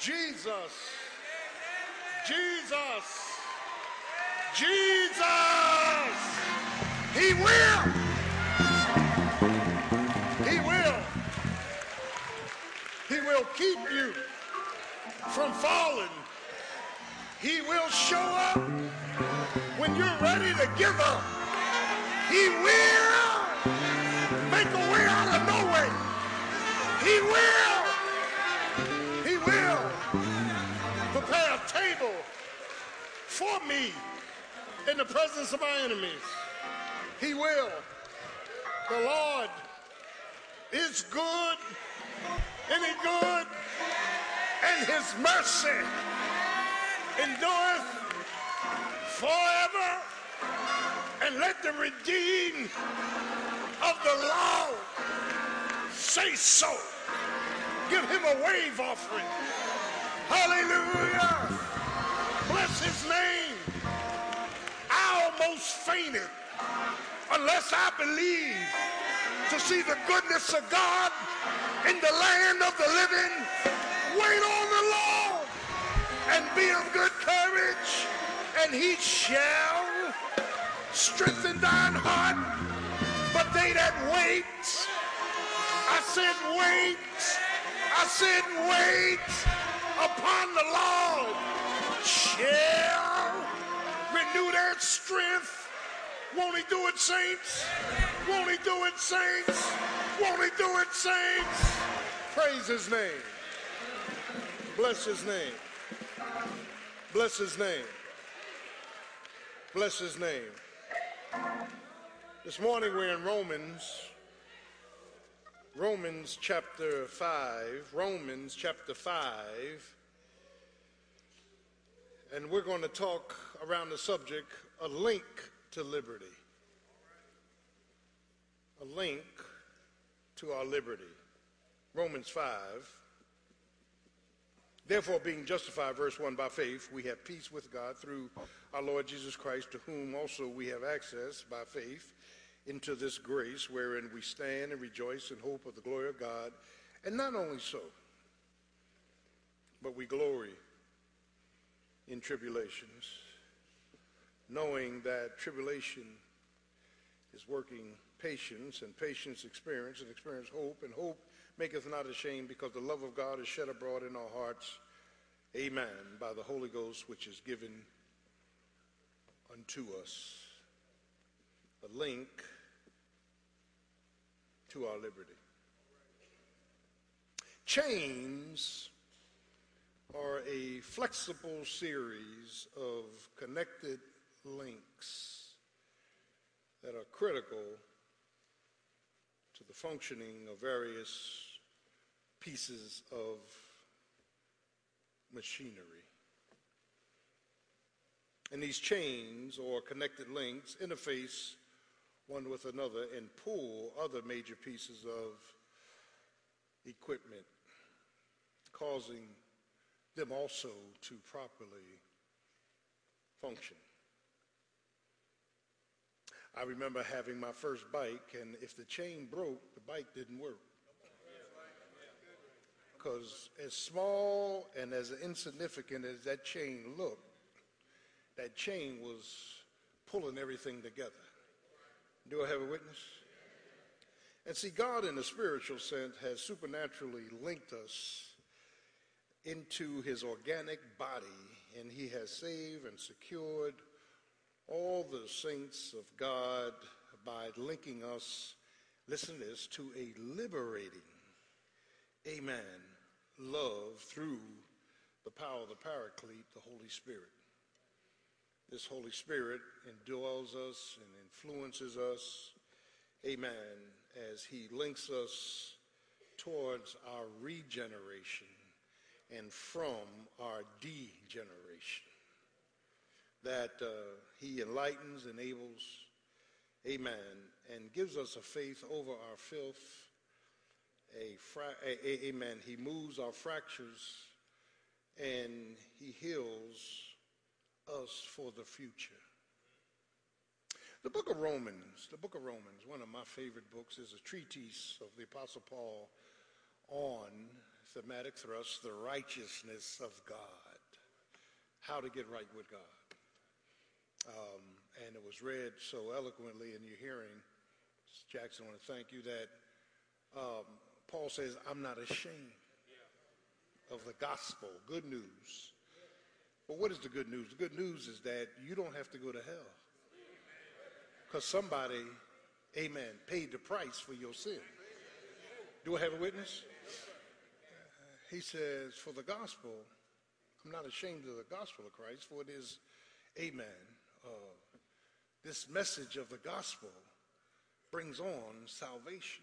Jesus. Jesus. Jesus. He will. He will. He will keep you from falling. He will show up when you're ready to give up. He will make a way out of no way. He will. Table for me in the presence of my enemies. He will. The Lord is good, any good, and his mercy endureth forever. And let the redeemed of the Lord say so. Give him a wave offering. Hallelujah. Bless his name. I almost fainted unless I believe to see the goodness of God in the land of the living. Wait on the Lord and be of good courage, and he shall strengthen thine heart. But they that wait, I said wait, I said wait upon the Lord shall renew their strength. Won't he do it, saints? Won't he do it, saints? Won't he do it, saints? Praise his name. Bless his name. Bless his name. Bless his name. This morning we're in Romans, Romans chapter 5, Romans chapter 5, and we're going to talk around the subject a link to liberty. A link to our liberty. Romans 5. Therefore, being justified, verse 1, by faith, we have peace with God through our Lord Jesus Christ, to whom also we have access by faith into this grace wherein we stand and rejoice in hope of the glory of God. And not only so, but we glory in tribulations, knowing that tribulation is working patience, and patience experience, and experience hope, and hope maketh not ashamed, because the love of God is shed abroad in our hearts. Amen. By the Holy Ghost, which is given unto us. A link to our liberty. Chains are a flexible series of connected links that are critical to the functioning of various pieces of machinery. And these chains or connected links interface one with another and pull other major pieces of equipment, causing them also to properly function. I remember having my first bike, and if the chain broke, the bike didn't work. Because as small and as insignificant as that chain looked, that chain was pulling everything together. Do I have a witness? And see, God, in a spiritual sense, has supernaturally linked us into his organic body, and he has saved and secured all the saints of God by linking us, listen to this, to a liberating, amen, love through the power of the Paraclete, the Holy Spirit. This Holy Spirit indwells us and influences us, amen, as he links us towards our regeneration and from our degeneration. That uh, he enlightens, enables, amen, and gives us a faith over our filth. A, fra- a, a amen. He moves our fractures and he heals us for the future. The book of Romans, the book of Romans, one of my favorite books, is a treatise of the Apostle Paul on thematic thrust, the righteousness of God. How to get right with God. Um, and it was read so eloquently in your hearing. Jackson, I want to thank you that um, Paul says, I'm not ashamed of the gospel, good news. But what is the good news? The good news is that you don't have to go to hell. Because somebody, amen, paid the price for your sin. Do I have a witness? He says, For the gospel, I'm not ashamed of the gospel of Christ, for it is, amen, uh, this message of the gospel brings on salvation.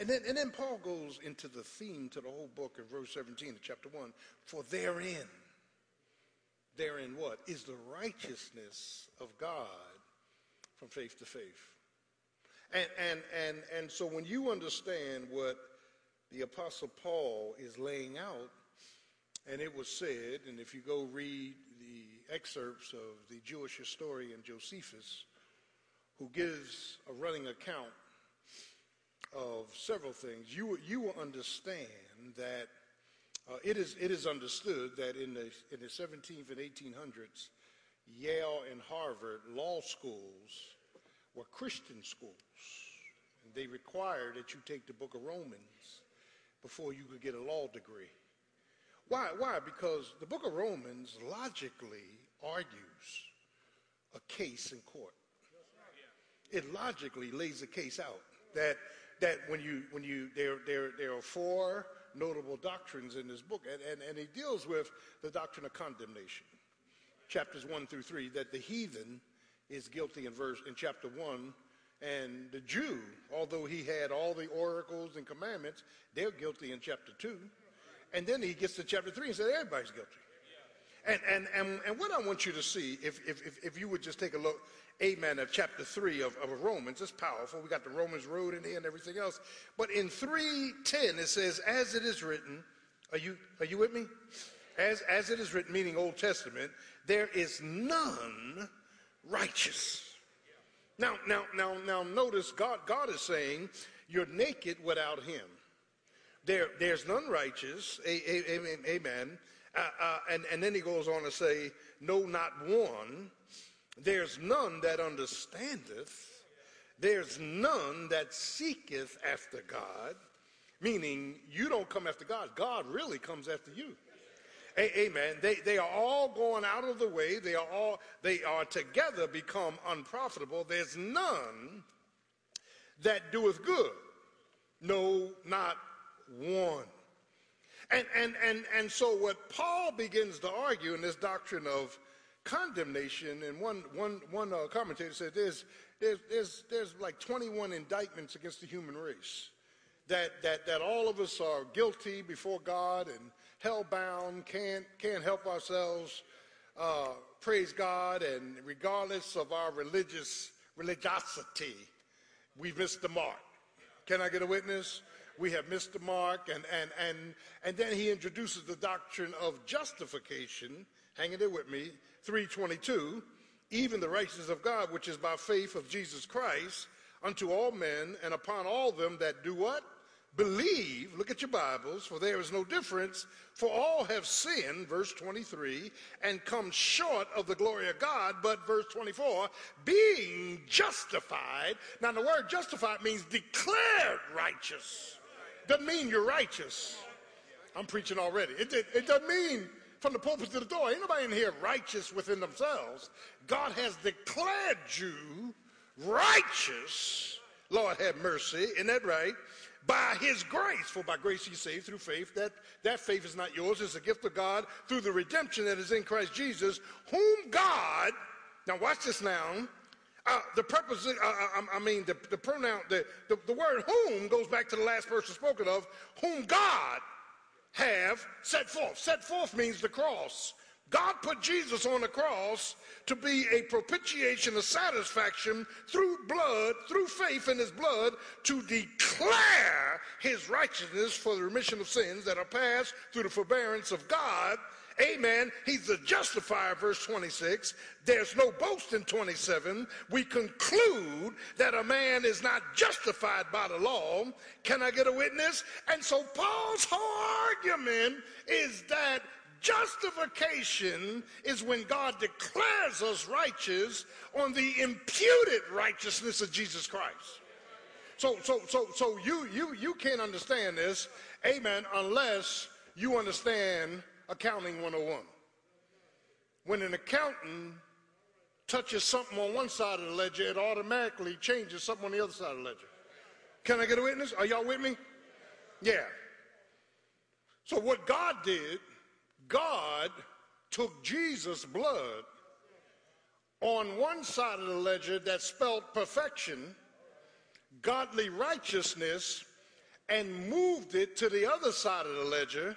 And then, and then Paul goes into the theme to the whole book in verse 17 of chapter 1. For therein, therein what? Is the righteousness of God from faith to faith. And, and, and, and so when you understand what the Apostle Paul is laying out, and it was said, and if you go read the excerpts of the Jewish historian Josephus, who gives a running account of several things, you, you will understand that Uh, it, is, it is understood that in the, in the 17th and 1800s, Yale and Harvard law schools were Christian schools. And they required that you take the book of Romans before you could get a law degree. Why? Why? Because the book of Romans logically argues a case in court. It logically lays a case out that that when you when you there there there are four notable doctrines in this book, and, and, and he deals with the doctrine of condemnation. Chapters one through three, that the heathen is guilty in verse in chapter one, and the Jew, although he had all the oracles and commandments, they're guilty in chapter two. And then he gets to chapter three and says everybody's guilty. And, and, and, and what I want you to see, if, if, if you would just take a look, amen, of chapter 3 of, of Romans. It's powerful. We got the Romans road in here and everything else. But in 3.10, it says, as it is written, are you, are you with me? As, as it is written, meaning Old Testament, there is none righteous. Now, now, now, now, notice God, God is saying you're naked without Him. There, there's none righteous. Amen. amen. Uh, uh, and, and then He goes on to say, no, not one. There's none that understandeth. There's none that seeketh after God. Meaning, you don't come after God. God really comes after you. Amen. They, they are all going out of the way. They are all, they are together become unprofitable. There's none that doeth good. No, not one. And, and, and, and so what Paul begins to argue in this doctrine of condemnation, and one, one, one uh, commentator said there's, there's, there's, there's like 21 indictments against the human race. That, that, that all of us are guilty before God and hell-bound, can't, can't help ourselves, uh, praise God, and regardless of our religious religiosity, we've missed the mark. Can I get a witness? We have missed the mark, and, and, and, and then he introduces the doctrine of justification. Hanging there with me, 322, even the righteousness of God, which is by faith of Jesus Christ, unto all men and upon all them that do what? believe, look at your Bibles, for there is no difference, for all have sinned, verse 23, and come short of the glory of God, but verse 24, being justified. Now, the word justified means declared righteous. Doesn't mean you're righteous. I'm preaching already. It, it, it doesn't mean from the pulpit to the door. Ain't nobody in here righteous within themselves. God has declared you righteous. Lord have mercy. Isn't that right? by his grace. For by grace you saved through faith. That, that faith is not yours, it's a gift of God through the redemption that is in Christ Jesus, whom God, now watch this now. Uh, the purpose, uh, uh I, mean, the, the pronoun, the, the, the word whom goes back to the last person spoken of, whom God have set forth. Set forth means the cross, God put Jesus on the cross to be a propitiation, a satisfaction through blood, through faith in his blood, to declare his righteousness for the remission of sins that are passed through the forbearance of God. Amen. He's the justifier, verse 26. There's no boast in 27. We conclude that a man is not justified by the law. Can I get a witness? And so Paul's whole argument is that Justification is when God declares us righteous on the imputed righteousness of Jesus Christ. So, so, so, so you, you, you can't understand this, amen, unless you understand accounting 101. When an accountant touches something on one side of the ledger, it automatically changes something on the other side of the ledger. Can I get a witness? Are y'all with me? Yeah. So what God did God took Jesus' blood on one side of the ledger that spelled perfection, godly righteousness, and moved it to the other side of the ledger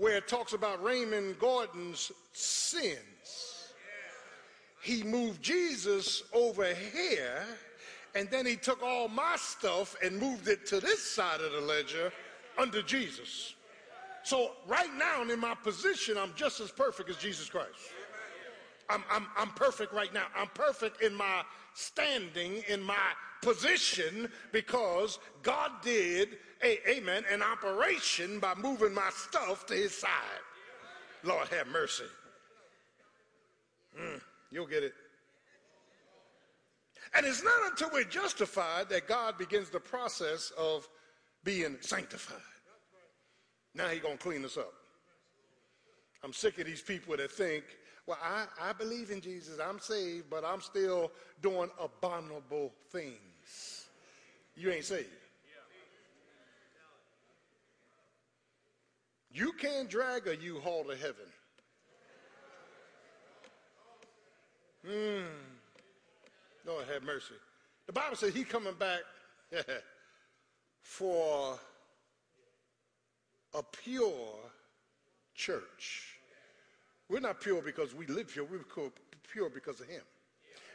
where it talks about Raymond Gordon's sins. He moved Jesus over here, and then he took all my stuff and moved it to this side of the ledger under Jesus. So right now in my position, I'm just as perfect as Jesus Christ. I'm, I'm, I'm perfect right now. I'm perfect in my standing, in my position, because God did, amen, an operation by moving my stuff to his side. Lord have mercy. Mm, you'll get it. And it's not until we're justified that God begins the process of being sanctified. Now he's going to clean us up. I'm sick of these people that think, well, I, I believe in Jesus, I'm saved, but I'm still doing abominable things. You ain't saved. You can't drag a U-Haul to heaven. Hmm. Lord have mercy. The Bible says he's coming back for a pure church. We're not pure because we live here, we're pure because of Him.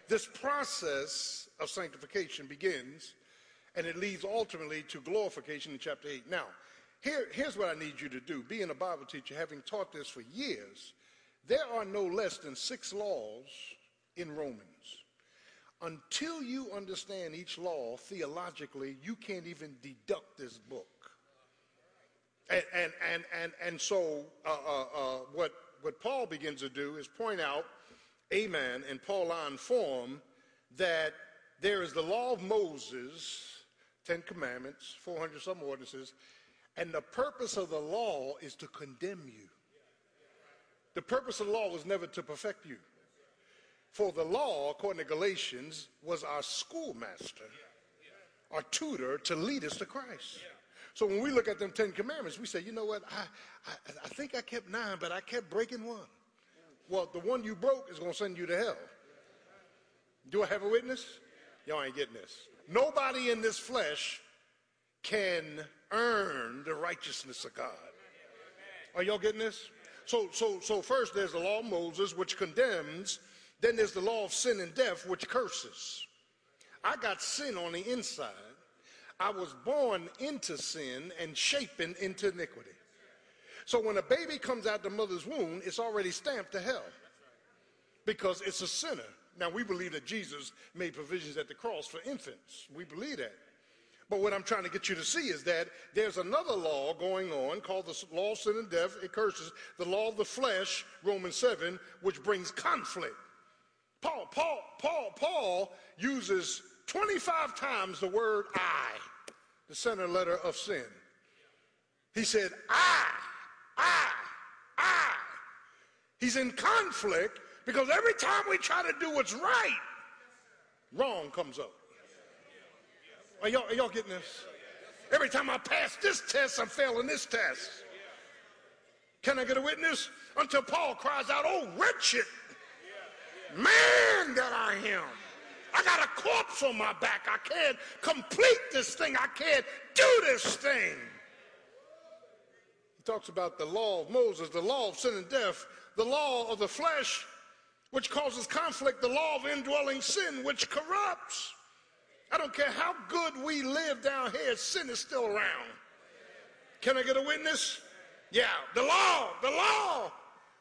This process of sanctification begins and it leads ultimately to glorification in chapter 8. Now, here, here's what I need you to do. Being a Bible teacher, having taught this for years, there are no less than six laws in Romans. Until you understand each law theologically, you can't even deduct this book. And, and, and, and, and so uh, uh, uh, what, what Paul begins to do is point out, amen, in Pauline form, that there is the law of Moses, Ten Commandments, 400 some ordinances, and the purpose of the law is to condemn you. The purpose of the law was never to perfect you. For the law, according to Galatians, was our schoolmaster, our tutor to lead us to Christ. So when we look at them Ten Commandments, we say, you know what? I, I, I think I kept nine, but I kept breaking one. Well, the one you broke is going to send you to hell. Do I have a witness? Y'all ain't getting this. Nobody in this flesh can earn the righteousness of God. Are y'all getting this? So, so, so first there's the law of Moses, which condemns. Then there's the law of sin and death, which curses. I got sin on the inside. I was born into sin and shapen into iniquity. So when a baby comes out the mother's womb, it's already stamped to hell because it's a sinner. Now, we believe that Jesus made provisions at the cross for infants. We believe that. But what I'm trying to get you to see is that there's another law going on called the law of sin and death. It curses the law of the flesh, Romans 7, which brings conflict. Paul, Paul, Paul, Paul uses 25 times the word I, the center letter of sin. He said, I, I, I. He's in conflict because every time we try to do what's right, wrong comes up. Are y'all, are y'all getting this? Every time I pass this test, I'm failing this test. Can I get a witness? Until Paul cries out, Oh, wretched man that I am. I got a corpse on my back. I can't complete this thing. I can't do this thing. He talks about the law of Moses, the law of sin and death, the law of the flesh, which causes conflict, the law of indwelling sin, which corrupts. I don't care how good we live down here, sin is still around. Can I get a witness? Yeah, the law, the law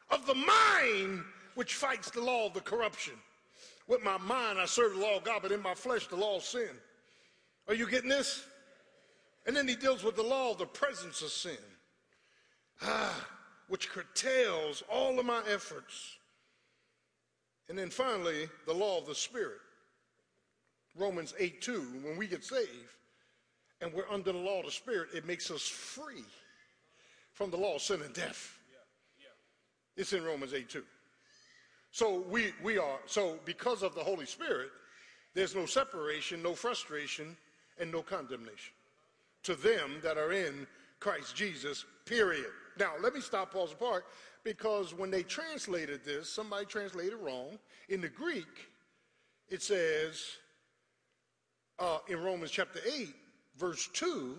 of the mind, which fights the law of the corruption. With my mind, I serve the law of God, but in my flesh, the law of sin. Are you getting this? And then he deals with the law of the presence of sin, ah, which curtails all of my efforts. And then finally, the law of the Spirit. Romans 8 2, when we get saved and we're under the law of the Spirit, it makes us free from the law of sin and death. It's in Romans 8 2. So we, we are, so because of the Holy Spirit, there's no separation, no frustration, and no condemnation to them that are in Christ Jesus, period. Now, let me stop, pause apart, because when they translated this, somebody translated wrong. In the Greek, it says uh, in Romans chapter 8, verse 2,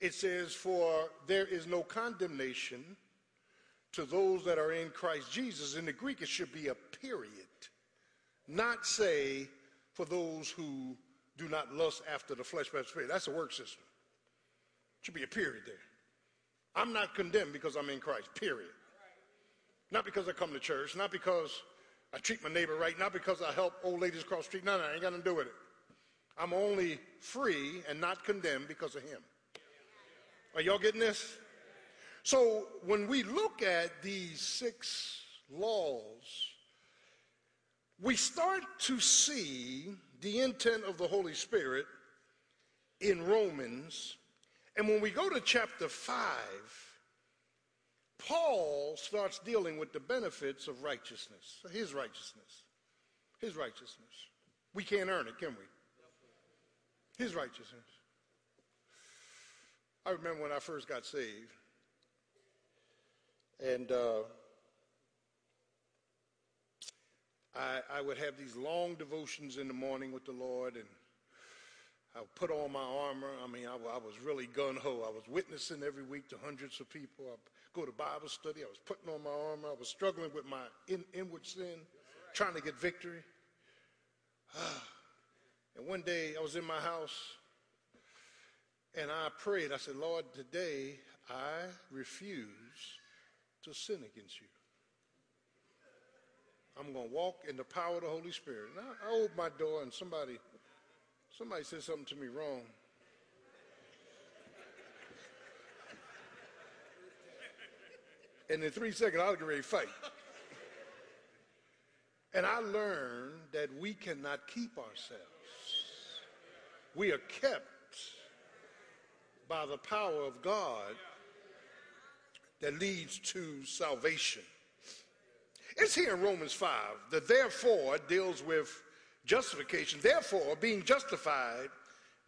it says, For there is no condemnation to those that are in Christ Jesus. In the Greek, it should be a period, not say for those who do not lust after the flesh, the spirit. That's a work system. It Should be a period there. I'm not condemned because I'm in Christ, period. Not because I come to church, not because I treat my neighbor right, not because I help old ladies across the street. No, no, I ain't got nothing to do with it. I'm only free and not condemned because of him. Are y'all getting this? So when we look at these six laws, we start to see the intent of the Holy Spirit in Romans. And when we go to chapter 5, Paul starts dealing with the benefits of righteousness, his righteousness. His righteousness. We can't earn it, can we? His righteousness. I remember when I first got saved, and uh, I, I would have these long devotions in the morning with the Lord, and I would put on my armor. I mean, I, I was really gun ho. I was witnessing every week to hundreds of people. I go to Bible study. I was putting on my armor. I was struggling with my in, inward sin, trying to get victory. And one day I was in my house and I prayed. I said, Lord, today I refuse to sin against you. I'm going to walk in the power of the Holy Spirit. And I, I opened my door and somebody, somebody said something to me wrong. And in three seconds, I was getting ready to fight. And I learned that we cannot keep ourselves. We are kept by the power of God that leads to salvation. It's here in Romans 5. The therefore deals with justification. Therefore, being justified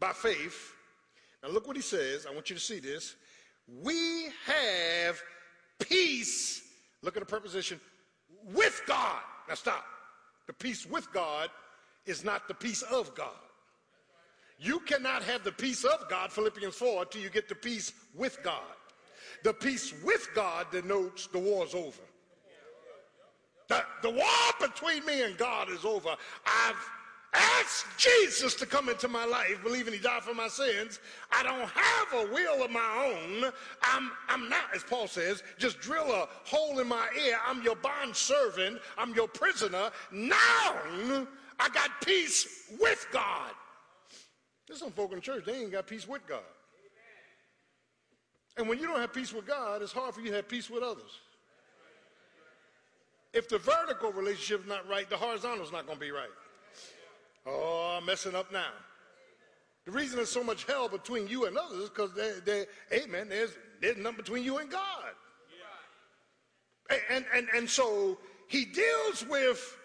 by faith. Now, look what he says. I want you to see this. We have peace. Look at the preposition with God. Now, stop. The peace with God is not the peace of God. You cannot have the peace of God, Philippians 4, till you get the peace with God. The peace with God denotes the war's over. The, the war between me and God is over. I've asked Jesus to come into my life, believing he died for my sins. I don't have a will of my own. I'm, I'm not, as Paul says, just drill a hole in my ear. I'm your bond servant. I'm your prisoner. Now I got peace with God. There's some folk in the church, they ain't got peace with God. And when you don't have peace with God, it's hard for you to have peace with others. If the vertical relationship is not right, the horizontal is not going to be right. Oh, I'm messing up now. The reason there's so much hell between you and others is because, amen, there's, there's nothing between you and God. And, and, and so he deals with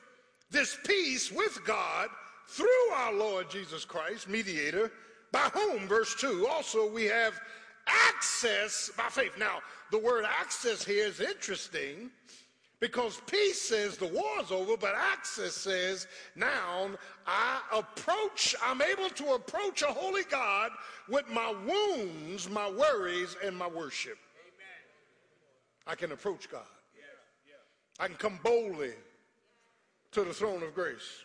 this peace with God through our Lord Jesus Christ, mediator, by whom, verse 2, also we have access by faith. Now, the word access here is interesting because peace says the war's over, but access says now I approach, I'm able to approach a holy God with my wounds, my worries, and my worship. I can approach God. I can come boldly to the throne of grace.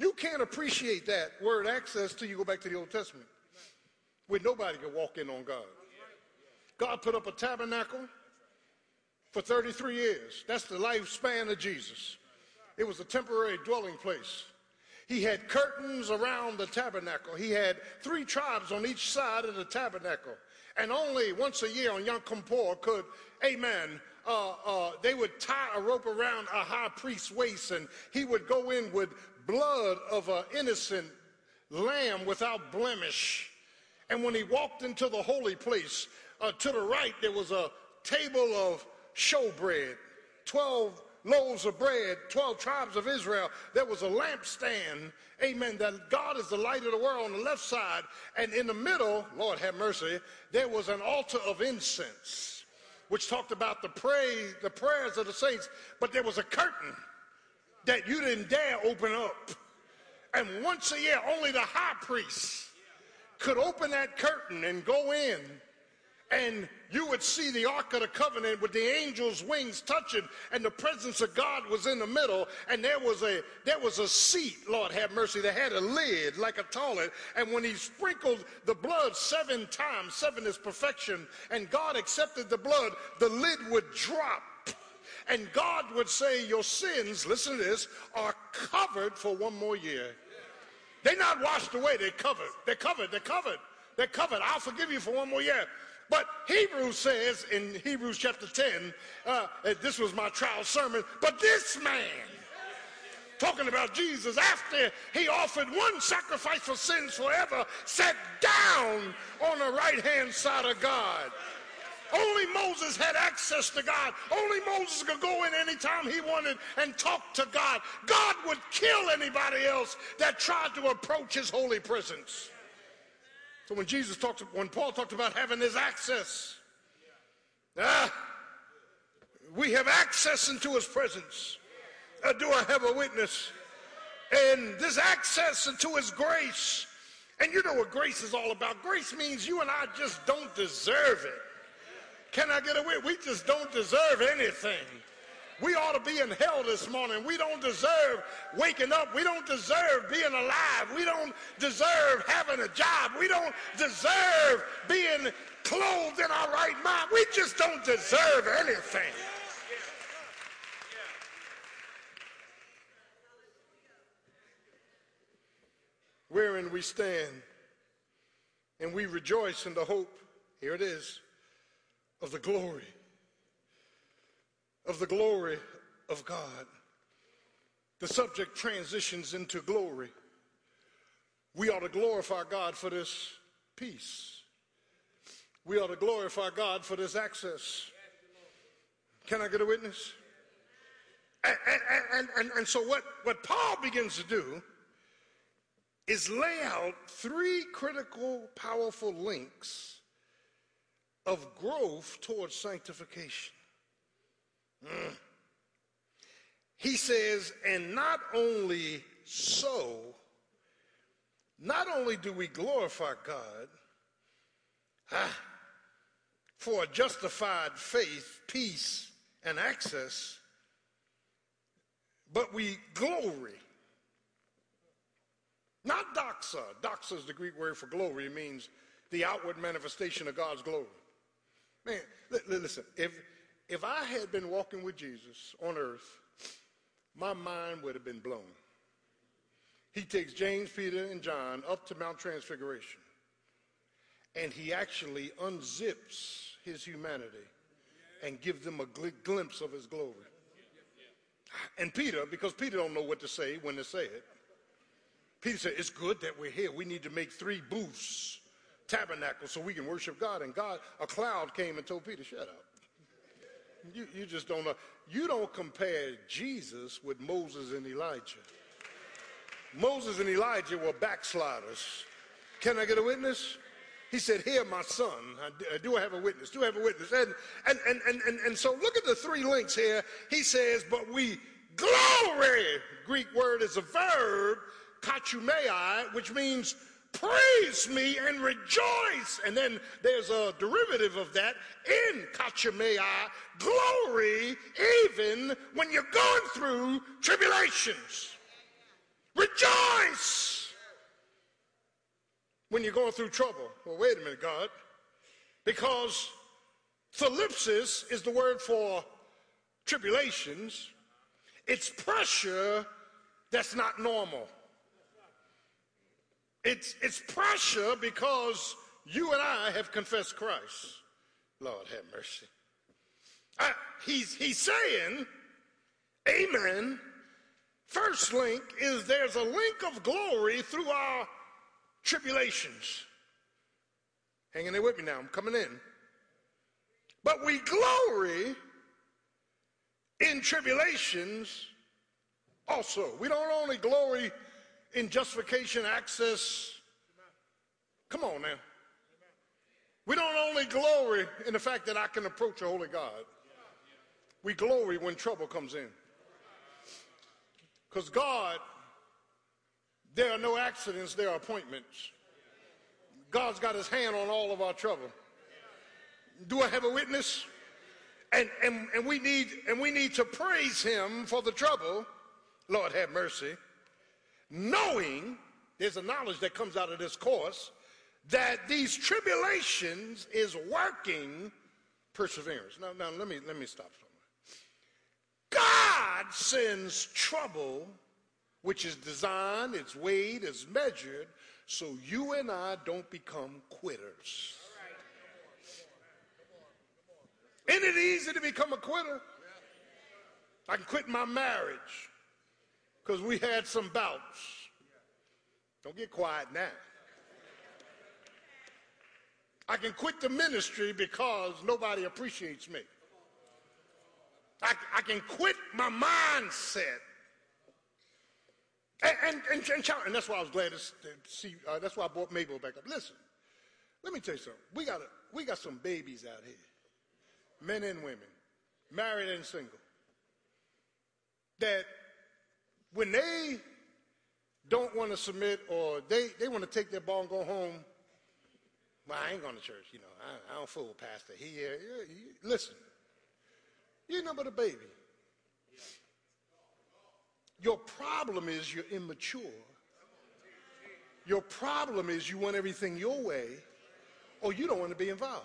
You can't appreciate that word access till you go back to the Old Testament, where nobody could walk in on God. God put up a tabernacle for 33 years. That's the lifespan of Jesus. It was a temporary dwelling place. He had curtains around the tabernacle. He had three tribes on each side of the tabernacle. And only once a year on Yom Kippur could, amen, uh, uh, they would tie a rope around a high priest's waist and he would go in with blood of an innocent lamb without blemish. And when he walked into the holy place, uh, to the right there was a table of showbread, 12 loaves of bread, 12 tribes of Israel. There was a lampstand, amen, that God is the light of the world on the left side. And in the middle, Lord have mercy, there was an altar of incense, which talked about the praise, the prayers of the saints. But there was a curtain that you didn't dare open up. And once a year, only the high priest could open that curtain and go in and you would see the Ark of the Covenant with the angels' wings touching, and the presence of God was in the middle, and there was a there was a seat, Lord have mercy, that had a lid like a toilet, and when he sprinkled the blood seven times, seven is perfection, and God accepted the blood, the lid would drop. And God would say, Your sins, listen to this, are covered for one more year. They're not washed away, they're covered. They're covered, they're covered, they're covered. I'll forgive you for one more year. But Hebrews says in Hebrews chapter 10, uh, this was my trial sermon, but this man, talking about Jesus, after he offered one sacrifice for sins forever, sat down on the right hand side of God. Only Moses had access to God. Only Moses could go in anytime he wanted and talk to God. God would kill anybody else that tried to approach his holy presence. So when Jesus talked, when Paul talked about having his access, ah, we have access into his presence. Uh, do I have a witness? And this access into his grace. And you know what grace is all about. Grace means you and I just don't deserve it. Can I get away? We just don't deserve anything. We ought to be in hell this morning. We don't deserve waking up. We don't deserve being alive. We don't deserve having a job. We don't deserve being clothed in our right mind. We just don't deserve anything. Wherein we stand and we rejoice in the hope, here it is, of the glory of the glory of God. The subject transitions into glory. We ought to glorify God for this peace. We ought to glorify God for this access. Can I get a witness? And, and, and, and, so, what, what Paul begins to do is lay out three critical, powerful links of growth towards sanctification. Mm. He says, and not only so, not only do we glorify God ah, for justified faith, peace, and access, but we glory. Not doxa. Doxa is the Greek word for glory. It means the outward manifestation of God's glory. Man, listen, if, if I had been walking with Jesus on earth, my mind would have been blown. He takes James, Peter, and John up to Mount Transfiguration, and he actually unzips his humanity and gives them a gl- glimpse of his glory. And Peter, because Peter don't know what to say when to say it, Peter said, it's good that we're here. We need to make three booths, tabernacles, so we can worship God. And God, a cloud came and told Peter, shut up. You, you just don't know. You don't compare Jesus with Moses and Elijah. Moses and Elijah were backsliders. Can I get a witness? He said, Hear, my son. Uh, do I have a witness? Do I have a witness? And, and, and, and, and, and so look at the three links here. He says, But we glory. Greek word is a verb, kachumei, which means praise me and rejoice. And then there's a derivative of that in kachemea, glory, even when you're going through tribulations. Rejoice when you're going through trouble. Well, wait a minute, God. Because thlipsis is the word for tribulations. It's pressure that's not normal. It's, it's pressure because you and I have confessed Christ. Lord have mercy. I, he's, he's saying, Amen. First link is there's a link of glory through our tribulations. Hanging there with me now, I'm coming in. But we glory in tribulations also. We don't only glory in justification, access. Come on now. We don't only glory in the fact that I can approach a holy God. We glory when trouble comes in. Because God, there are no accidents, there are appointments. God's got his hand on all of our trouble. Do I have a witness? And, and, and, we need, and we need to praise him for the trouble. Lord have mercy knowing, there's a knowledge that comes out of this course, that these tribulations is working perseverance. Now, now let me let me stop somewhere. God sends trouble, which is designed, it's weighed, it's measured, so you and I don't become quitters. Isn't it easy to become a quitter? I can quit my marriage because we had some bouts. Don't get quiet now. I can quit the ministry because nobody appreciates me. I, I can quit my mindset. And, and, and, and, and that's why I was glad to, see, uh, that's why I brought Mabel back up. Listen, let me tell you something. We got, a, we got some babies out here, men and women, married and single, that when they don't want to submit or they, they want to take their ball and go home, well, I ain't going to church, you know. I, I don't fool pastor. He, uh, he, listen, you're but a baby. Your problem is you're immature. Your problem is you want everything your way or you don't want to be involved.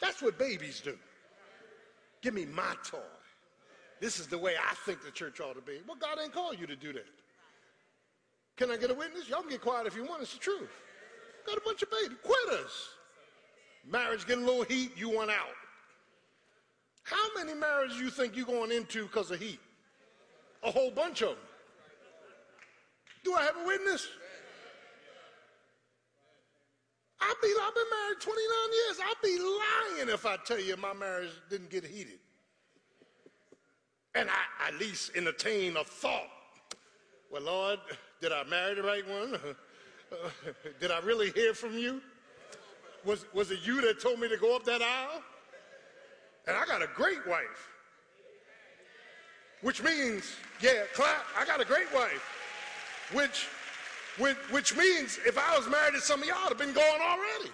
That's what babies do. Give me my toy. This is the way I think the church ought to be. Well, God ain't called you to do that. Can I get a witness? Y'all can get quiet if you want. It's the truth. Got a bunch of baby quitters. Marriage get a little heat, you want out. How many marriages you think you're going into because of heat? A whole bunch of them. Do I have a witness? I'll be, I've been married 29 years. I'd be lying if I tell you my marriage didn't get heated and I at least entertain a thought. Well, Lord, did I marry the right one? Uh, did I really hear from you? Was, was it you that told me to go up that aisle? And I got a great wife. Which means, yeah, clap, I got a great wife. Which, which, which means if I was married to some of y'all, I'd have been going already.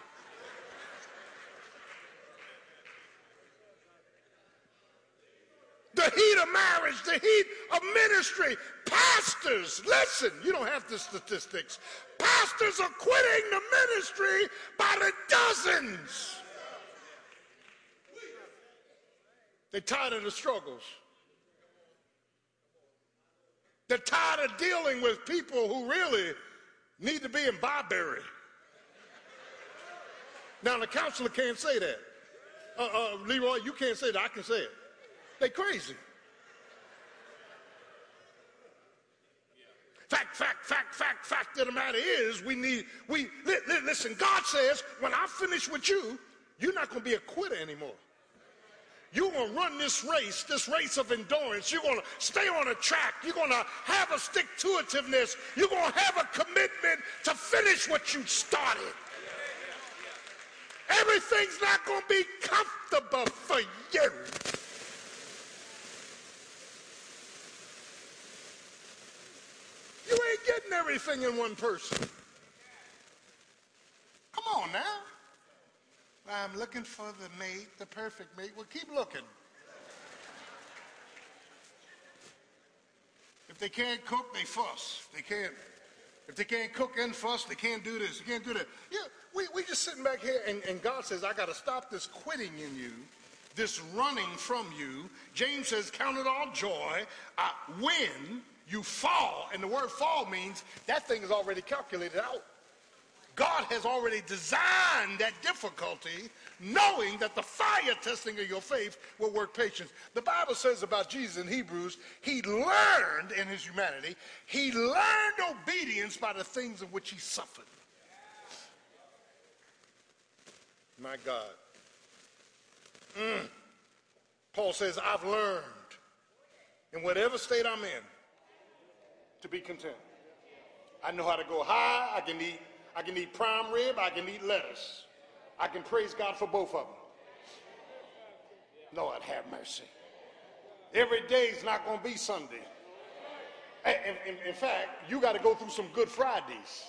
The heat of marriage, the heat of ministry. Pastors, listen, you don't have the statistics. Pastors are quitting the ministry by the dozens. They're tired of the struggles. They're tired of dealing with people who really need to be in Barberry. Now, the counselor can't say that. Uh, uh, Leroy, you can't say that. I can say it. They crazy. Fact, fact, fact, fact, fact of the matter is, we need, we, li, li, listen, God says, when I finish with you, you're not going to be a quitter anymore. You're going to run this race, this race of endurance. You're going to stay on a track. You're going to have a stick to itiveness. You're going to have a commitment to finish what you started. Everything's not going to be comfortable for you. Everything in one person. Come on now. I'm looking for the mate, the perfect mate. Well, keep looking. If they can't cook, they fuss. They can't. If they can't cook and fuss, they can't do this. They can't do that. Yeah, we we just sitting back here, and, and God says, I got to stop this quitting in you, this running from you. James says, count it all joy uh, when you fall. And the word fall means that thing is already calculated out. God has already designed that difficulty, knowing that the fire testing of your faith will work patience. The Bible says about Jesus in Hebrews, he learned in his humanity, he learned obedience by the things of which he suffered. My God. Mm. Paul says, I've learned in whatever state I'm in to be content. I know how to go high, I can eat I can eat prime rib, I can eat lettuce. I can praise God for both of them. Lord, have mercy. Every day is not going to be Sunday. In, in, in fact, you got to go through some Good Fridays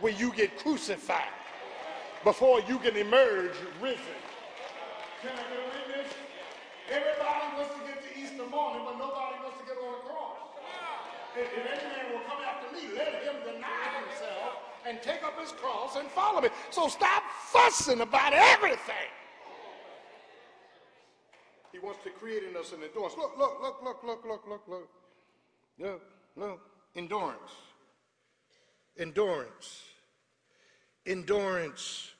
where you get crucified before you can emerge risen. Can I get a witness? Everybody wants to get to Easter morning, but nobody wants to get on the cross. If, any man will come after me, let him deny himself and take up his cross and follow me. So stop fussing about everything. He wants to create in us an endurance. Look, look, look, look, look, look, look, look. Look, look. Endurance. Endurance. Endurance.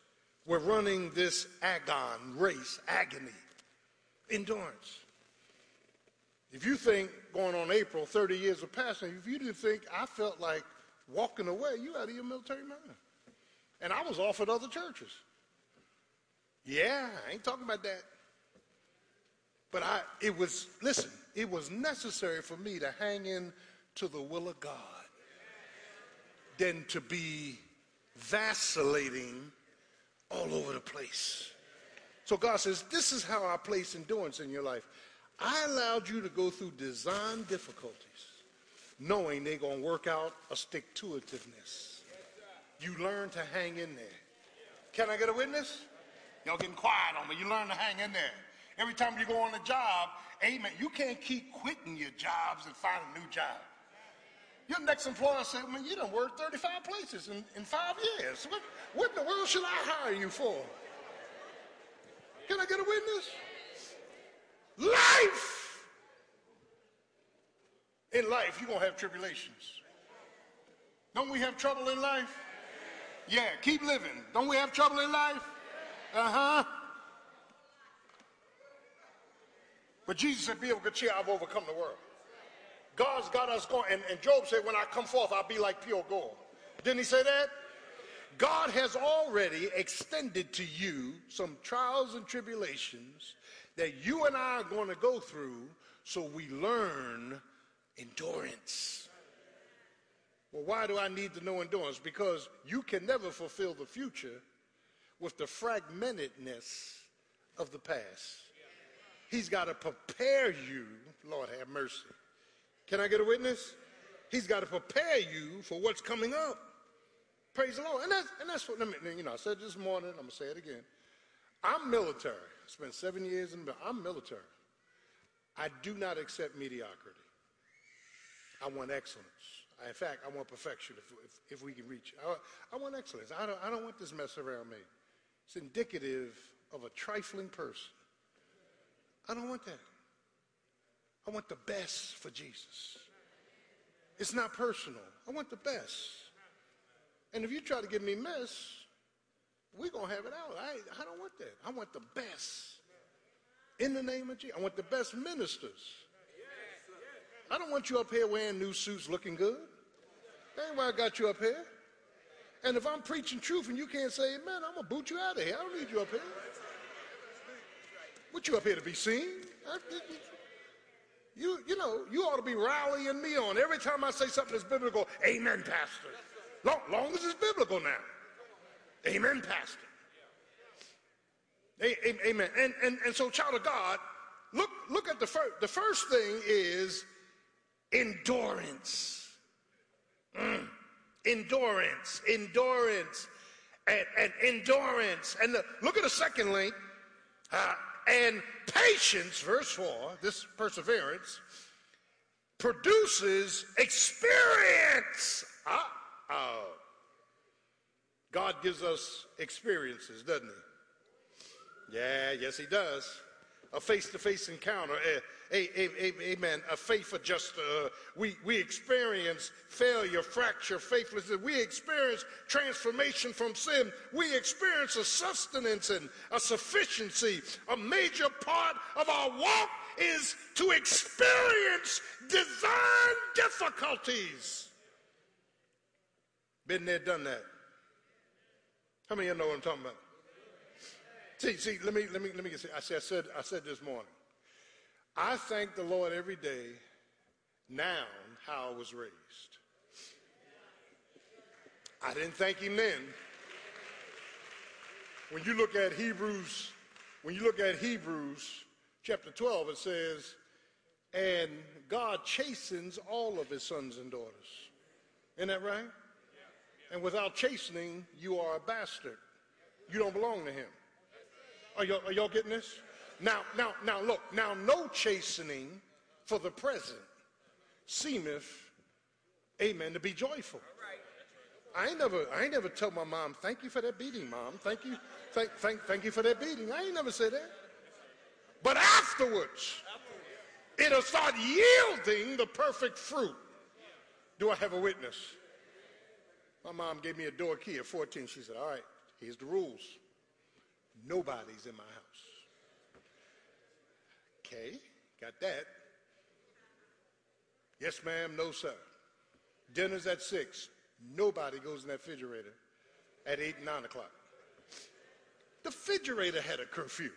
We're running this agon race, agony. Endurance. If you think going on April, 30 years of passing, if you didn't think I felt like walking away, you out of your military mind. And I was off at other churches. Yeah, I ain't talking about that. But I, it was, listen, it was necessary for me to hang in to the will of God than to be vacillating all over the place. So God says, This is how I place endurance in your life. I allowed you to go through design difficulties knowing they're going to work out a stick to itiveness. You learn to hang in there. Can I get a witness? Y'all getting quiet on me. You learn to hang in there. Every time you go on a job, amen, you can't keep quitting your jobs and find a new job. Your next employer said, man, you done worked 35 places in, in five years. What, what in the world should I hire you for? Can I get a witness? Life in life, you're going to have tribulations. Don't we have trouble in life? Yeah, keep living. Don't we have trouble in life? Uh huh. But Jesus said, Be of good cheer, I've overcome the world. God's got us going. And, and Job said, When I come forth, I'll be like pure gold. Didn't he say that? God has already extended to you some trials and tribulations that you and I are going to go through so we learn endurance. Well, why do I need to know endurance? Because you can never fulfill the future with the fragmentedness of the past. He's got to prepare you, Lord have mercy. Can I get a witness? He's got to prepare you for what's coming up. Praise the Lord. And that's, and that's what, you know, I said this morning, I'm going to say it again. I'm military. I spent seven years in the I'm military. I do not accept mediocrity. I want excellence. In fact, I want perfection if, if, if we can reach. I, I, want excellence. I don't, I don't want this mess around me. It's indicative of a trifling person. I don't want that. I want the best for Jesus. It's not personal. I want the best. And if you try to give me mess, we're going to have it out. I, I don't want that. I want the best. In the name of Jesus. I want the best ministers. I don't want you up here wearing new suits looking good. That ain't why I got you up here. And if I'm preaching truth and you can't say amen, I'm going to boot you out of here. I don't need you up here. What you up here to be seen? You, you know, you ought to be rallying me on every time I say something that's biblical. Amen, Pastor. Long, long as it's biblical now. Amen, Pastor. Amen. And, and, and so, child of God, look, look at the first. The first thing is endurance. Mm. endurance, endurance, and, and endurance. And the, look at the second link. Uh, and patience, verse 4, this perseverance, produces experience. Ah, oh. God gives us experiences, doesn't he? Yeah, yes, he does. A face to face encounter, a, a, a, amen, a faith adjuster. Uh, we, we experience failure, fracture, faithlessness. We experience transformation from sin. We experience a sustenance and a sufficiency. A major part of our walk is to experience divine difficulties. Been there, done that. How many of you know what I'm talking about? See, see, let me let me let me get I said I said I said this morning. I thank the Lord every day now how I was raised. I didn't thank him then. When you look at Hebrews, when you look at Hebrews chapter 12, it says, and God chastens all of his sons and daughters. Isn't that right? And without chastening, you are a bastard. You don't belong to him. Are y'all, are y'all getting this? Now, now, now, look, now no chastening for the present seemeth, amen, to be joyful. I ain't never, I ain't never tell my mom, thank you for that beating, mom. Thank you, thank, thank, thank you for that beating. I ain't never said that. But afterwards, it'll start yielding the perfect fruit. Do I have a witness? My mom gave me a door key at 14. She said, all right, here's the rules. Nobody's in my house. Okay, got that. Yes, ma'am. No, sir. Dinner's at 6. Nobody goes in that refrigerator at 8, and 9 o'clock. The refrigerator had a curfew.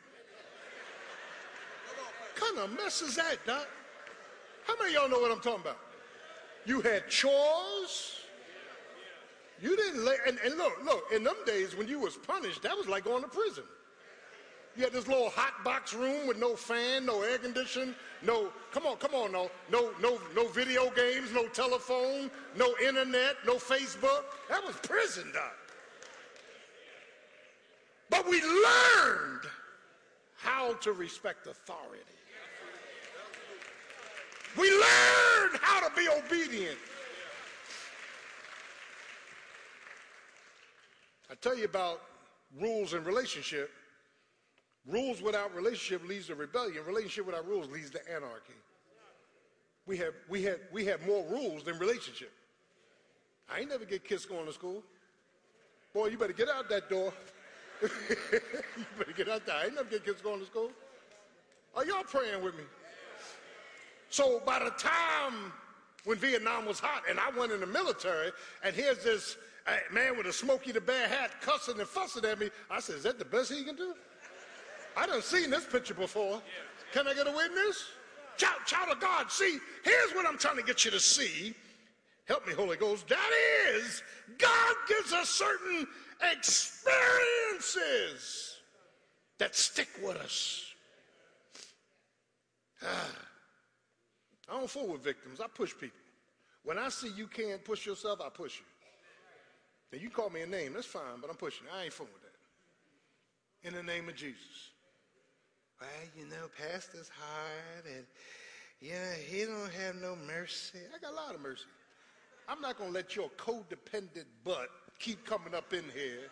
Kind of mess is that, Doc? How many of y'all know what I'm talking about? You had chores. You didn't lay, and, and look, look, in them days when you was punished, that was like going to prison. You had this little hot box room with no fan, no air conditioning, no, come on, come on, no, no, no, no video games, no telephone, no internet, no Facebook. That was prison, Doc. But we learned how to respect authority. We learned how to be obedient. I tell you about rules and relationship. Rules without relationship leads to rebellion. Relationship without rules leads to anarchy. We have, we have, we have more rules than relationship. I ain't never get kids going to school. Boy, you better get out that door. you better get out there. I ain't never get kids going to school. Are y'all praying with me? So by the time when Vietnam was hot and I went in the military, and here's this uh, man with a Smokey the Bear hat cussing and fussing at me, I said, is that the best he can do? I done seen this picture before. Can I get a witness? Child, child of God, see, here's what I'm trying to get you to see. Help me, Holy Ghost. That is, God gives us certain experiences that stick with us. Ah. I don't fool with victims. I push people. When I see you can't push yourself, I push you. Now, you call me a name, that's fine, but I'm pushing. I ain't fooling with that. In the name of Jesus well, you know, pastor's hard and, you know, he don't have no mercy. I got a lot of mercy. I'm not going to let your codependent butt keep coming up in here,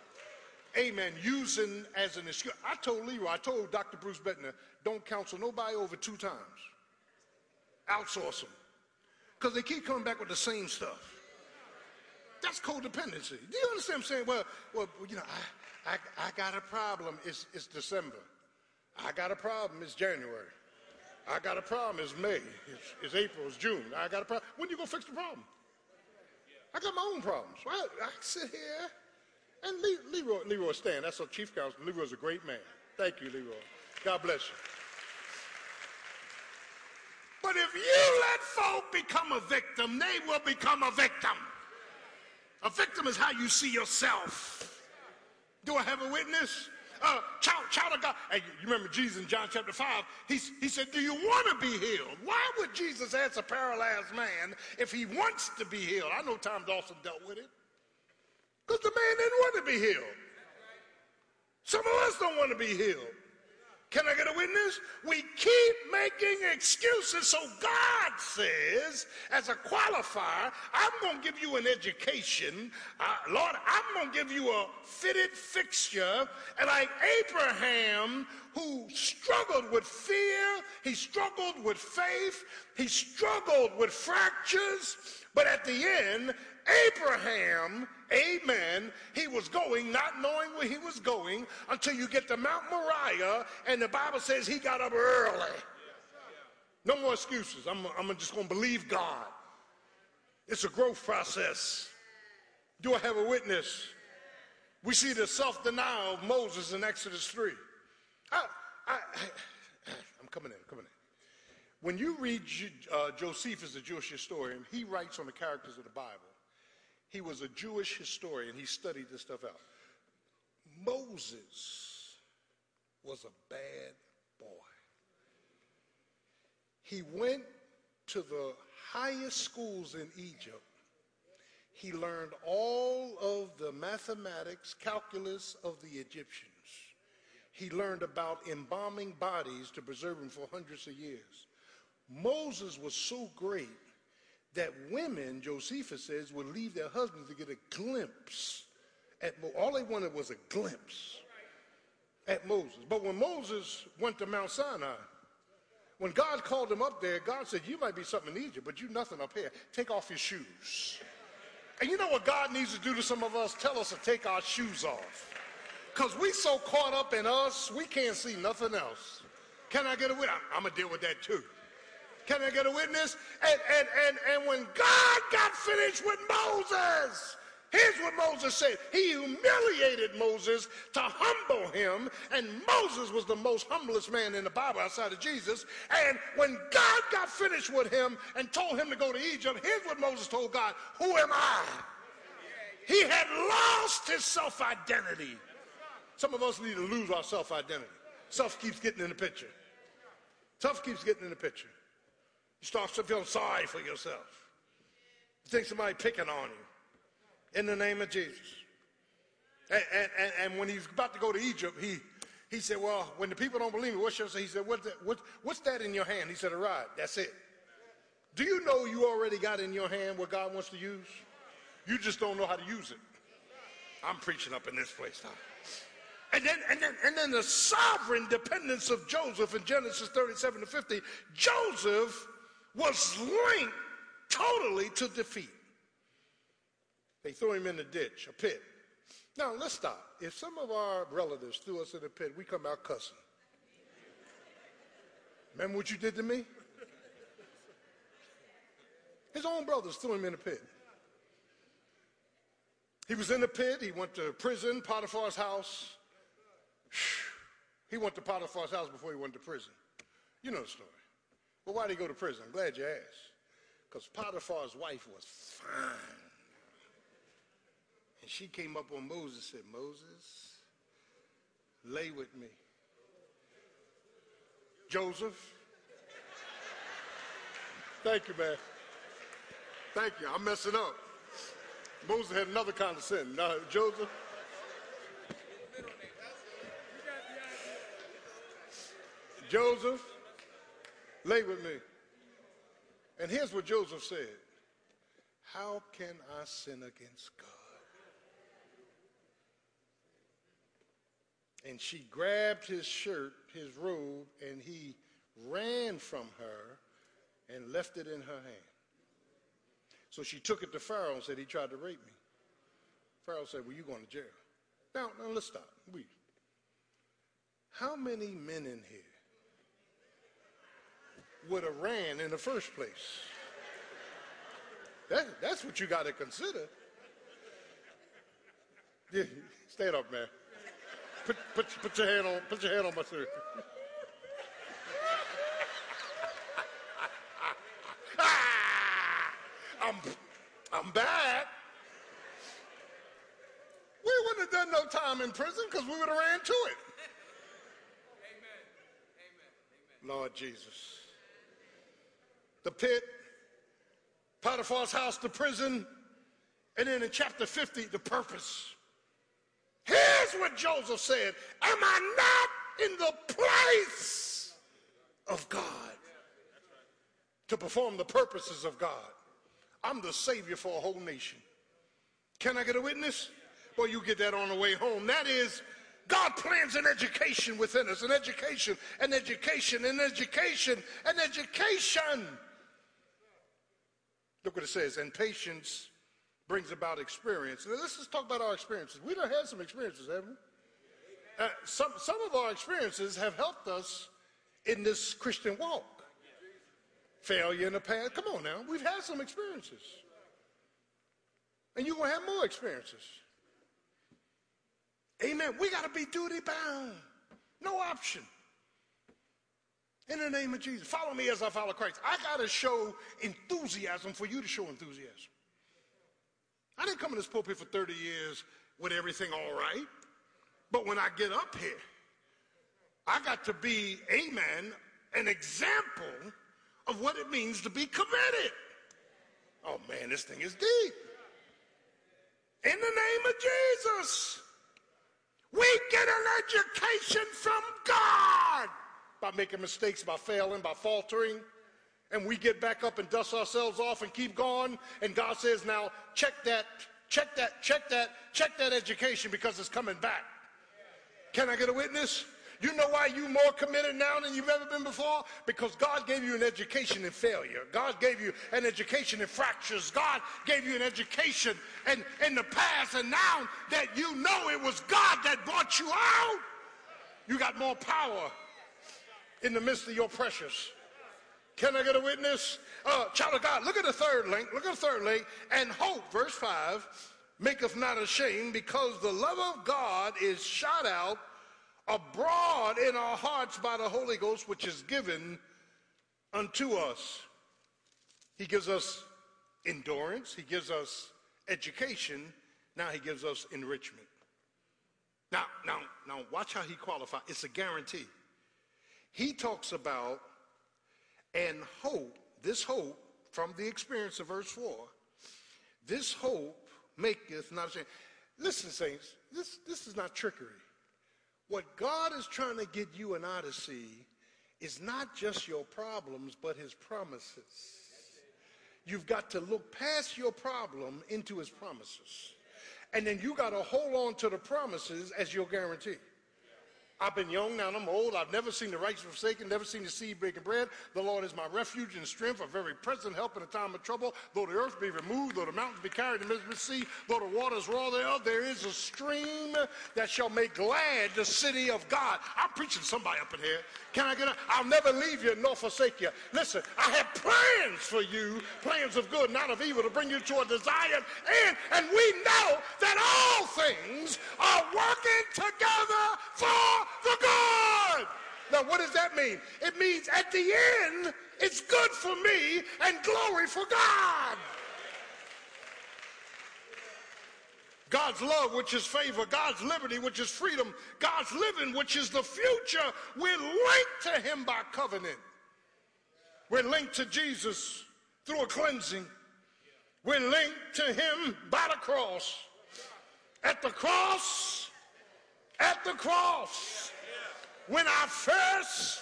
amen, using as an excuse. I told Leroy, I told Dr. Bruce Bettner, don't counsel nobody over two times. Outsource them. Because they keep coming back with the same stuff. That's codependency. Do you understand what I'm saying? Well, well you know, I, I, I got a problem. It's, it's December. I got a problem. It's January. I got a problem. It's May. It's, it's April. It's June. I got a problem. When you gonna fix the problem? I got my own problems. I, I sit here and Leroy, Leroy Stan, that's our chief counsel. Leroy's a great man. Thank you, Leroy. God bless you. But if you let folk become a victim, they will become a victim. A victim is how you see yourself. Do I have a witness? uh, child, child of God. And you remember Jesus in John chapter 5, he, he said, Do you want to be healed? Why would Jesus ask a paralyzed man if he wants to be healed? I know Tom Dawson dealt with it. Because the man didn't want to be healed. Some of us don't want to be healed. Can I get a witness? We keep making excuses. So God says, as a qualifier, I'm going to give you an education. Uh, Lord, I'm going to give you a fitted fixture. And like Abraham, who struggled with fear, he struggled with faith, he struggled with fractures. But at the end, Abraham, amen, he was going not knowing where he was going until you get to Mount Moriah, and the Bible says he got up early. No more excuses. I'm, I'm just going to believe God. It's a growth process. Do I have a witness? We see the self denial of Moses in Exodus 3. I, I, am coming in, coming in. When you read uh, Josephus, the Jewish historian, he writes on the characters of the Bible. He was a Jewish historian. He studied this stuff out. Moses was a bad boy. He went to the highest schools in Egypt. He learned all of the mathematics, calculus of the Egyptians. He learned about embalming bodies to preserve them for hundreds of years. Moses was so great that women, Josephus says, would leave their husbands to get a glimpse at all they wanted was a glimpse at Moses. But when Moses went to Mount Sinai, when God called him up there, God said, You might be something in Egypt, but you nothing up here. Take off your shoes. And you know what God needs to do to some of us? Tell us to take our shoes off. Because we so caught up in us, we can't see nothing else. Can I get a witness? I'm going to deal with that too. Can I get a witness? And, and, and, and when God got finished with Moses, here's what Moses said. He humiliated Moses to humble him, and Moses was the most humblest man in the Bible outside of Jesus. And when God got finished with him and told him to go to Egypt, here's what Moses told God Who am I? He had lost his self identity. Some of us need to lose our self identity. Self keeps getting in the picture. Self keeps getting in the picture. You start to feel sorry for yourself. You think somebody picking on you. In the name of Jesus. And, and, and when he's about to go to Egypt, he, he said, well, when the people don't believe me, what shall I say? He said, what's that, what, what's that in your hand? He said, a rod. That's it. Do you know you already got in your hand what God wants to use? You just don't know how to use it. I'm preaching up in this place. Huh? And then, and, then, and then the sovereign dependence of Joseph in Genesis 37 to 50. Joseph was linked totally to defeat. They threw him in the ditch, a pit. Now, let's stop. If some of our relatives threw us in a pit, we come out cussing. Remember what you did to me? His own brothers threw him in a pit. He was in the pit. He went to prison, Potiphar's house. He went to Potiphar's house before he went to prison. You know the story. Well, why did he go to prison? I'm glad you asked. Because Potiphar's wife was fine. And she came up on Moses and said, Moses, lay with me. Joseph. Thank you, man. Thank you. I'm messing up. Moses had another kind of sin. Now, Joseph. Joseph, Lay with me. And here's what Joseph said How can I sin against God? And she grabbed his shirt, his robe, and he ran from her and left it in her hand. So she took it to Pharaoh and said, He tried to rape me. Pharaoh said, Well, you're going to jail. Now, now let's stop. We, how many men in here would have ran in the first place. That, that's what you got to consider. Yeah, stand up, man. Put, put, put your hand on put your hand on my shirt. I'm, I'm back. We wouldn't have done no time in prison because we would have ran to it. Amen. Amen. Lord Jesus the pit, Potiphar's house, the prison, And then in chapter 50, the purpose. Here's what Joseph said Am I not in the place of God to perform the purposes of God? I'm the Savior for a whole nation. Can I get a witness? Well, you get that on the way home. That is, God plans an education within us, an education, an education, an education, an education. Look what it says, and patience brings about experience. Now, let's just talk about our experiences. We have had some experiences, haven't we? Uh, some, some of our experiences have helped us in this Christian walk. Failure in the past. Come on now. We've had some experiences. And you're going to have more experiences. Amen. We got to be duty bound. No option. In the name of Jesus. Follow me as I follow Christ. I got to show enthusiasm for you to show enthusiasm. I didn't come in this pulpit for 30 years with everything all right. But when I get up here, I got to be, amen, an example of what it means to be committed. Oh man, this thing is deep. In the name of Jesus, we get an education from God by making mistakes, by failing, by faltering and we get back up and dust ourselves off and keep going. And God says, now check that, check that, check that, check that education because it's coming back. Can I get a witness? You know why you're more committed now than you've ever been before? Because God gave you an education in failure. God gave you an education in fractures. God gave you an education in, in the past. And now that you know it was God that brought you out, you got more power in the midst of your pressures. Can I get a witness? Uh, child of God, look at the third link. Look at the third link. And hope, verse 5, maketh not ashamed because the love of God is shot out abroad in our hearts by the Holy Ghost, which is given unto us. He gives us endurance, He gives us education, now He gives us enrichment. Now, now, now, watch how He qualifies. It's a guarantee. He talks about and hope, this hope from the experience of verse 4, this hope maketh not ashamed. Listen, saints, this, this is not trickery. What God is trying to get you and I to see is not just your problems, but his promises. You've got to look past your problem into his promises. And then you got to hold on to the promises as your guarantee. I've been young, now I'm old. I've never seen the righteous forsaken, never seen the seed breaking bread. The Lord is my refuge and strength, a very present help in a time of trouble. Though the earth be removed, though the mountains be carried in the sea, though the waters roar thereof, there is a stream that shall make glad the city of God. I'm preaching somebody up in here. Can I get a, I'll never leave you nor forsake you. Listen, I have plans for you, plans of good, not of evil, to bring you to a desired end. And we know that all things are working together for the God. Now, what does that mean? It means at the end, it's good for me and glory for God. God's love, which is favor, God's liberty, which is freedom, God's living, which is the future. We're linked to Him by covenant. We're linked to Jesus through a cleansing. We're linked to Him by the cross. At the cross, at the cross, when I first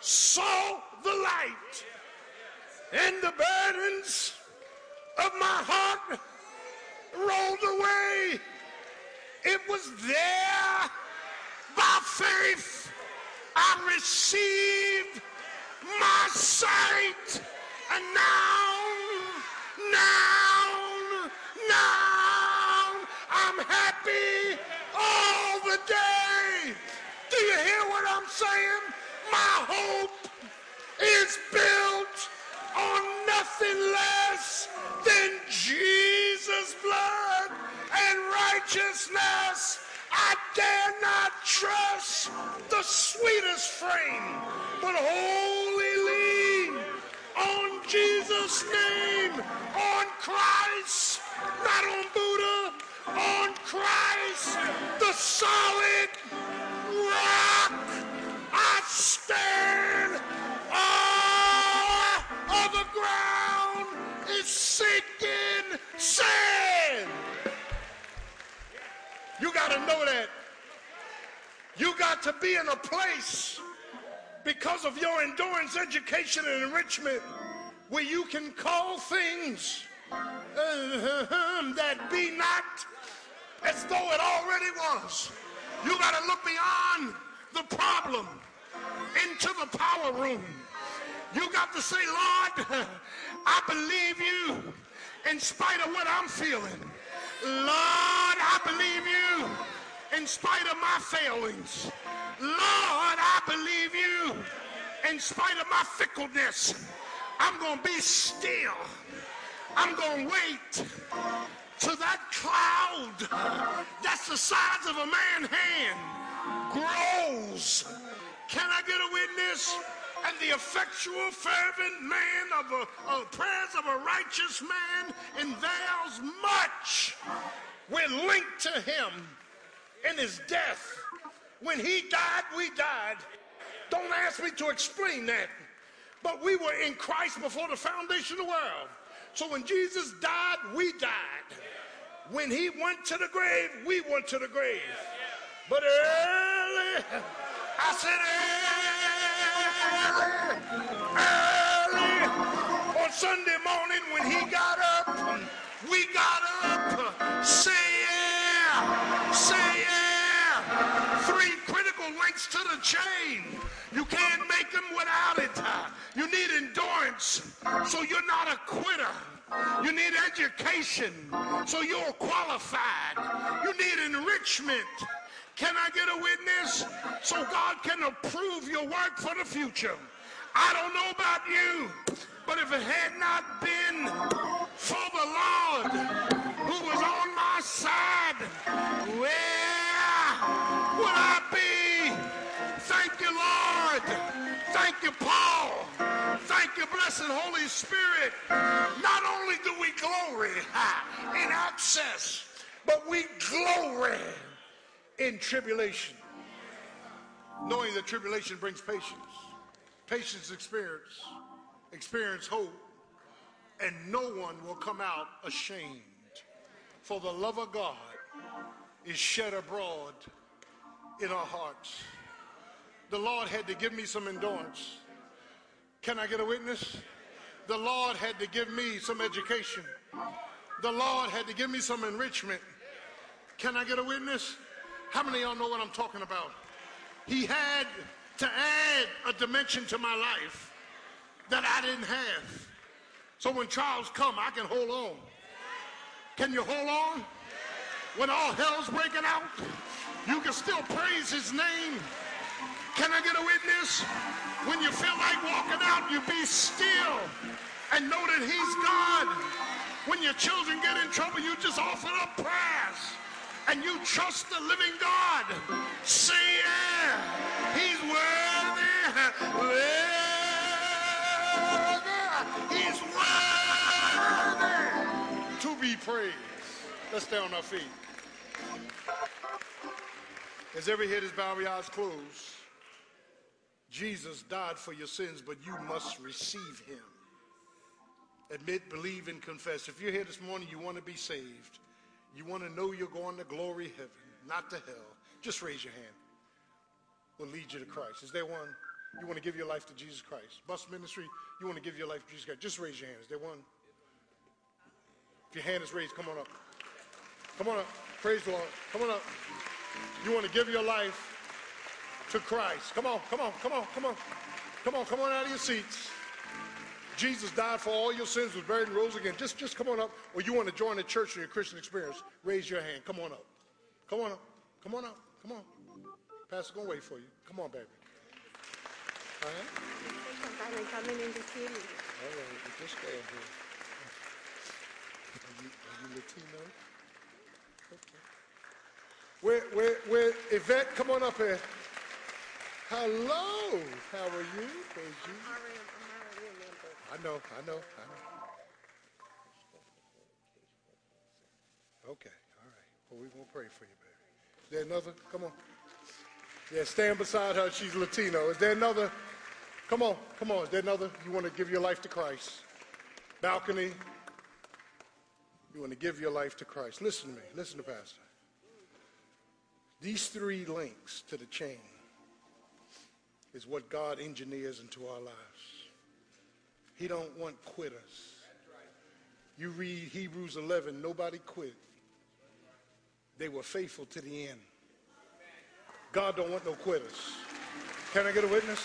saw the light and the burdens of my heart rolled away. It was there by faith I received my sight. And now, now, hope is built on nothing less than Jesus' blood and righteousness. I dare not trust the sweetest frame, but wholly lean on Jesus' name, on Christ, not on Buddha, on Christ, the solid rock. Stand. All the ground is sinking sand. You got to know that. You got to be in a place because of your endurance, education, and enrichment where you can call things that be not as though it already was. You got to look beyond the problem into the power room. You got to say, Lord, I believe you in spite of what I'm feeling. Lord, I believe you in spite of my failings. Lord, I believe you in spite of my fickleness. I'm going to be still. I'm going to wait till that cloud that's the size of a man's hand grows. Can I get a witness? And the effectual, fervent man of the prayers of a righteous man avails much. We're linked to him in his death. When he died, we died. Don't ask me to explain that. But we were in Christ before the foundation of the world. So when Jesus died, we died. When he went to the grave, we went to the grave. But early, I said early, early on Sunday morning when he got up, we got up. Say yeah, say yeah. Three critical links to the chain. You can't make them without it. You need endurance, so you're not a quitter. You need education, so you're qualified. You need enrichment. Can I get a witness? So God can approve your work for the future. I don't know about you, but if it had not been for the Lord who was on my side, where would I be? Thank you, Lord. Thank you, Paul. Thank you, blessed Holy Spirit. Not only do we glory in access, but we glory in tribulation. Knowing that tribulation brings patience. Patience experience, experience hope, and no one will come out ashamed. For the love of God is shed abroad in our hearts the Lord had to give me some endurance. Can I get a witness? The Lord had to give me some education. The Lord had to give me some enrichment. Can I get a witness? How many of y'all know what I'm talking about? He had to add a dimension to my life that I didn't have. So when trials come, I can hold on. Can you hold on? When all hell's breaking out, you can still praise his name can I get a witness? When you feel like walking out, you be still and know that he's God. When your children get in trouble, you just offer up prayers and you trust the living God. Say yeah, he's worthy. Worthy. He's worthy to be praised. Let's stay on our feet. As every head is bowed, eyes closed. Jesus died for your sins, but you must receive him. Admit, believe, and confess. If you're here this morning, you want to be saved. You want to know you're going to glory heaven, not to hell. Just raise your hand. We'll lead you to Christ. Is there one? You want to give your life to Jesus Christ? Bus ministry, you want to give your life to Jesus Christ? Just raise your hand. Is there one? If your hand is raised, come on up. Come on up. Praise the Lord. Come on up. You want to give your life to Christ. Come on, come on, come on, come on. Come on, come on out of your seats. Jesus died for all your sins, was buried and rose again. Just, just come on up. Or you want to join the church in your Christian experience, raise your hand. Come on up. Come on up. Come on up. Come on. Pastor gonna wait for you. Come on, baby. All right. coming in the city. All right, just stay here. Are you, are you Latino? Okay. Where, where, where, Yvette, come on up here. Hello. How are you? Praise you. I know, I know, I know. Okay, all right. Well, we're going to pray for you, baby. Is there another? Come on. Yeah, stand beside her. She's Latino. Is there another? Come on, come on. Is there another? You want to give your life to Christ? Balcony. You want to give your life to Christ. Listen to me. Listen to Pastor. These three links to the chain is what God engineers into our lives. He don't want quitters. You read Hebrews 11, nobody quit. They were faithful to the end. God don't want no quitters. Can I get a witness?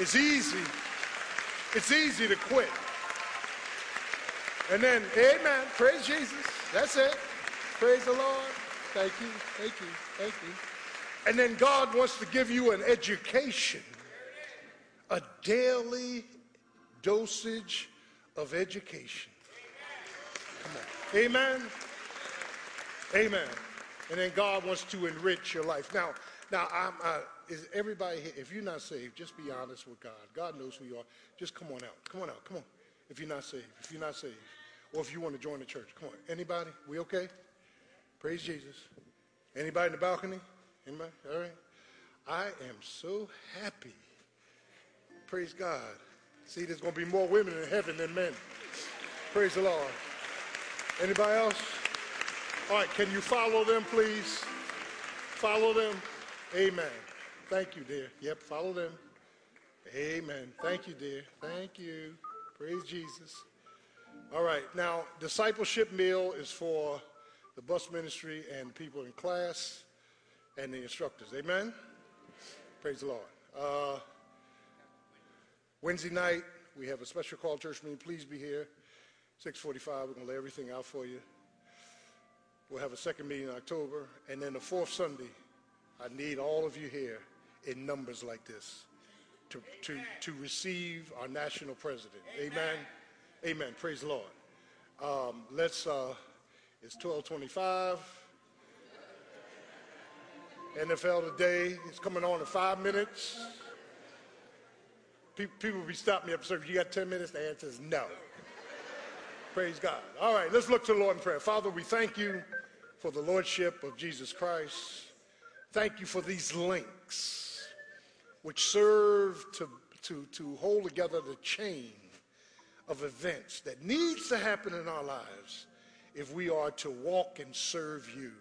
It's easy. It's easy to quit. And then, amen, praise Jesus. That's it. Praise the Lord. Thank you, thank you, thank you. And then God wants to give you an education, a daily dosage of education. Amen. Amen. And then God wants to enrich your life. Now, now, I'm, uh, is everybody here? If you're not saved, just be honest with God. God knows who you are. Just come on out. Come on out. Come on. If you're not saved, if you're not saved, or if you want to join the church, come on. Anybody? We okay? Praise Jesus. Anybody in the balcony? Anybody? All right. I am so happy. Praise God. See, there's going to be more women in heaven than men. Praise the Lord. Anybody else? All right, can you follow them, please? Follow them. Amen. Thank you, dear. Yep, follow them. Amen. Thank you, dear. Thank you. Praise Jesus. All right, now, discipleship meal is for the bus ministry and people in class and the instructors. Amen? Praise the Lord. Uh, Wednesday night, we have a special call church meeting. Please be here. 645, we're going to lay everything out for you. We'll have a second meeting in October. And then the fourth Sunday, I need all of you here in numbers like this to, to, to receive our national president. Amen. Amen. Praise the Lord. Um, let's, uh, it's 1225. NFL today is coming on in five minutes. People, people will be stopping me up, sir. You got 10 minutes? The answer is no. Praise God. All right, let's look to the Lord in prayer. Father, we thank you for the Lordship of Jesus Christ. Thank you for these links which serve to, to, to hold together the chain of events that needs to happen in our lives if we are to walk and serve you.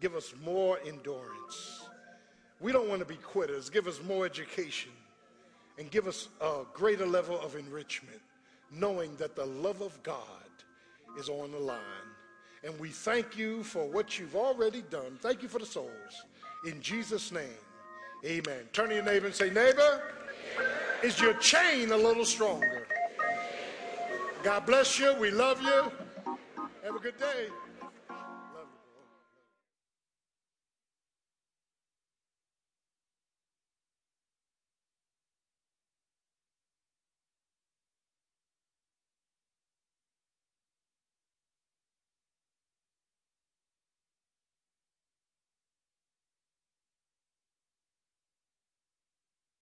Give us more endurance. We don't want to be quitters. Give us more education and give us a greater level of enrichment, knowing that the love of God is on the line. And we thank you for what you've already done. Thank you for the souls. In Jesus' name, amen. Turn to your neighbor and say, Neighbor, is your chain a little stronger? God bless you. We love you. Have a good day.